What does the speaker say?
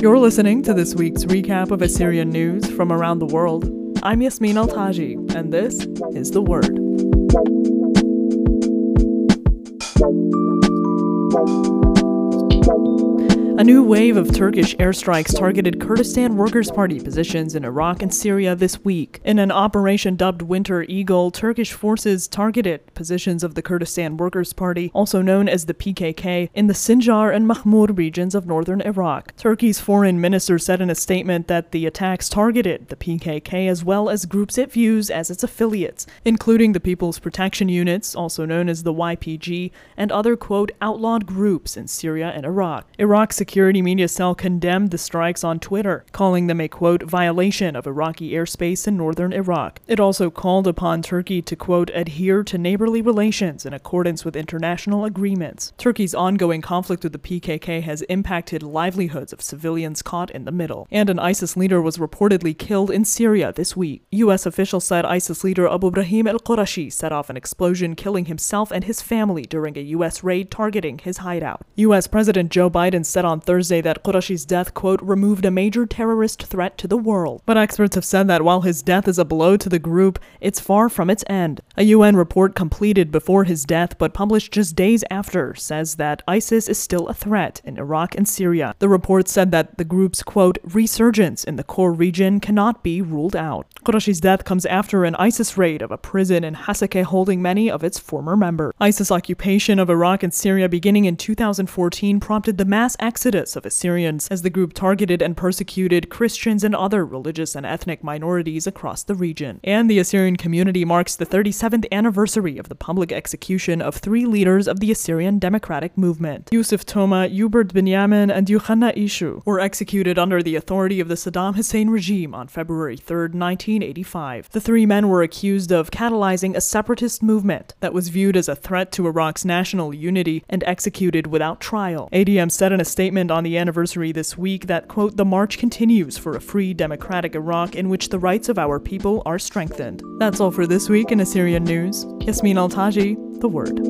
You're listening to this week's recap of Assyrian news from around the world. I'm Yasmin Al Taji, and this is The Word. A new wave of Turkish airstrikes targeted Kurdistan Workers' Party positions in Iraq and Syria this week. In an operation dubbed Winter Eagle, Turkish forces targeted positions of the Kurdistan Workers' Party, also known as the PKK, in the Sinjar and Makhmour regions of northern Iraq. Turkey's foreign minister said in a statement that the attacks targeted the PKK as well as groups it views as its affiliates, including the People's Protection Units, also known as the YPG, and other, quote, outlawed groups in Syria and Iraq. Iraq's security media cell condemned the strikes on Twitter, calling them a quote violation of Iraqi airspace in northern Iraq. It also called upon Turkey to quote adhere to neighborly relations in accordance with international agreements. Turkey's ongoing conflict with the PKK has impacted livelihoods of civilians caught in the middle, and an ISIS leader was reportedly killed in Syria this week. U.S. officials said ISIS leader Abu Brahim al-Qurashi set off an explosion killing himself and his family during a U.S. raid targeting his hideout. U.S. President Joe Biden said on Thursday that Qurashi's death, quote, removed a major terrorist threat to the world. But experts have said that while his death is a blow to the group, it's far from its end. A UN report completed before his death but published just days after says that ISIS is still a threat in Iraq and Syria. The report said that the group's, quote, resurgence in the core region cannot be ruled out. Qurashi's death comes after an ISIS raid of a prison in Hasakeh holding many of its former members. ISIS occupation of Iraq and Syria beginning in 2014 prompted the mass exodus of Assyrians as the group targeted and persecuted Christians and other religious and ethnic minorities across the region. And the Assyrian community marks the 37th anniversary of the public execution of three leaders of the Assyrian Democratic Movement. Yusuf Toma, Hubert Binyamin, and Yuhanna Ishu were executed under the authority of the Saddam Hussein regime on February 3, 1985. The three men were accused of catalyzing a separatist movement that was viewed as a threat to Iraq's national unity and executed without trial. ADM said in a statement on the anniversary this week that, quote, the march continues for a free, democratic Iraq in which the rights of our people are strengthened. That's all for this week in Assyrian news. Yasmin Al Taji, The Word.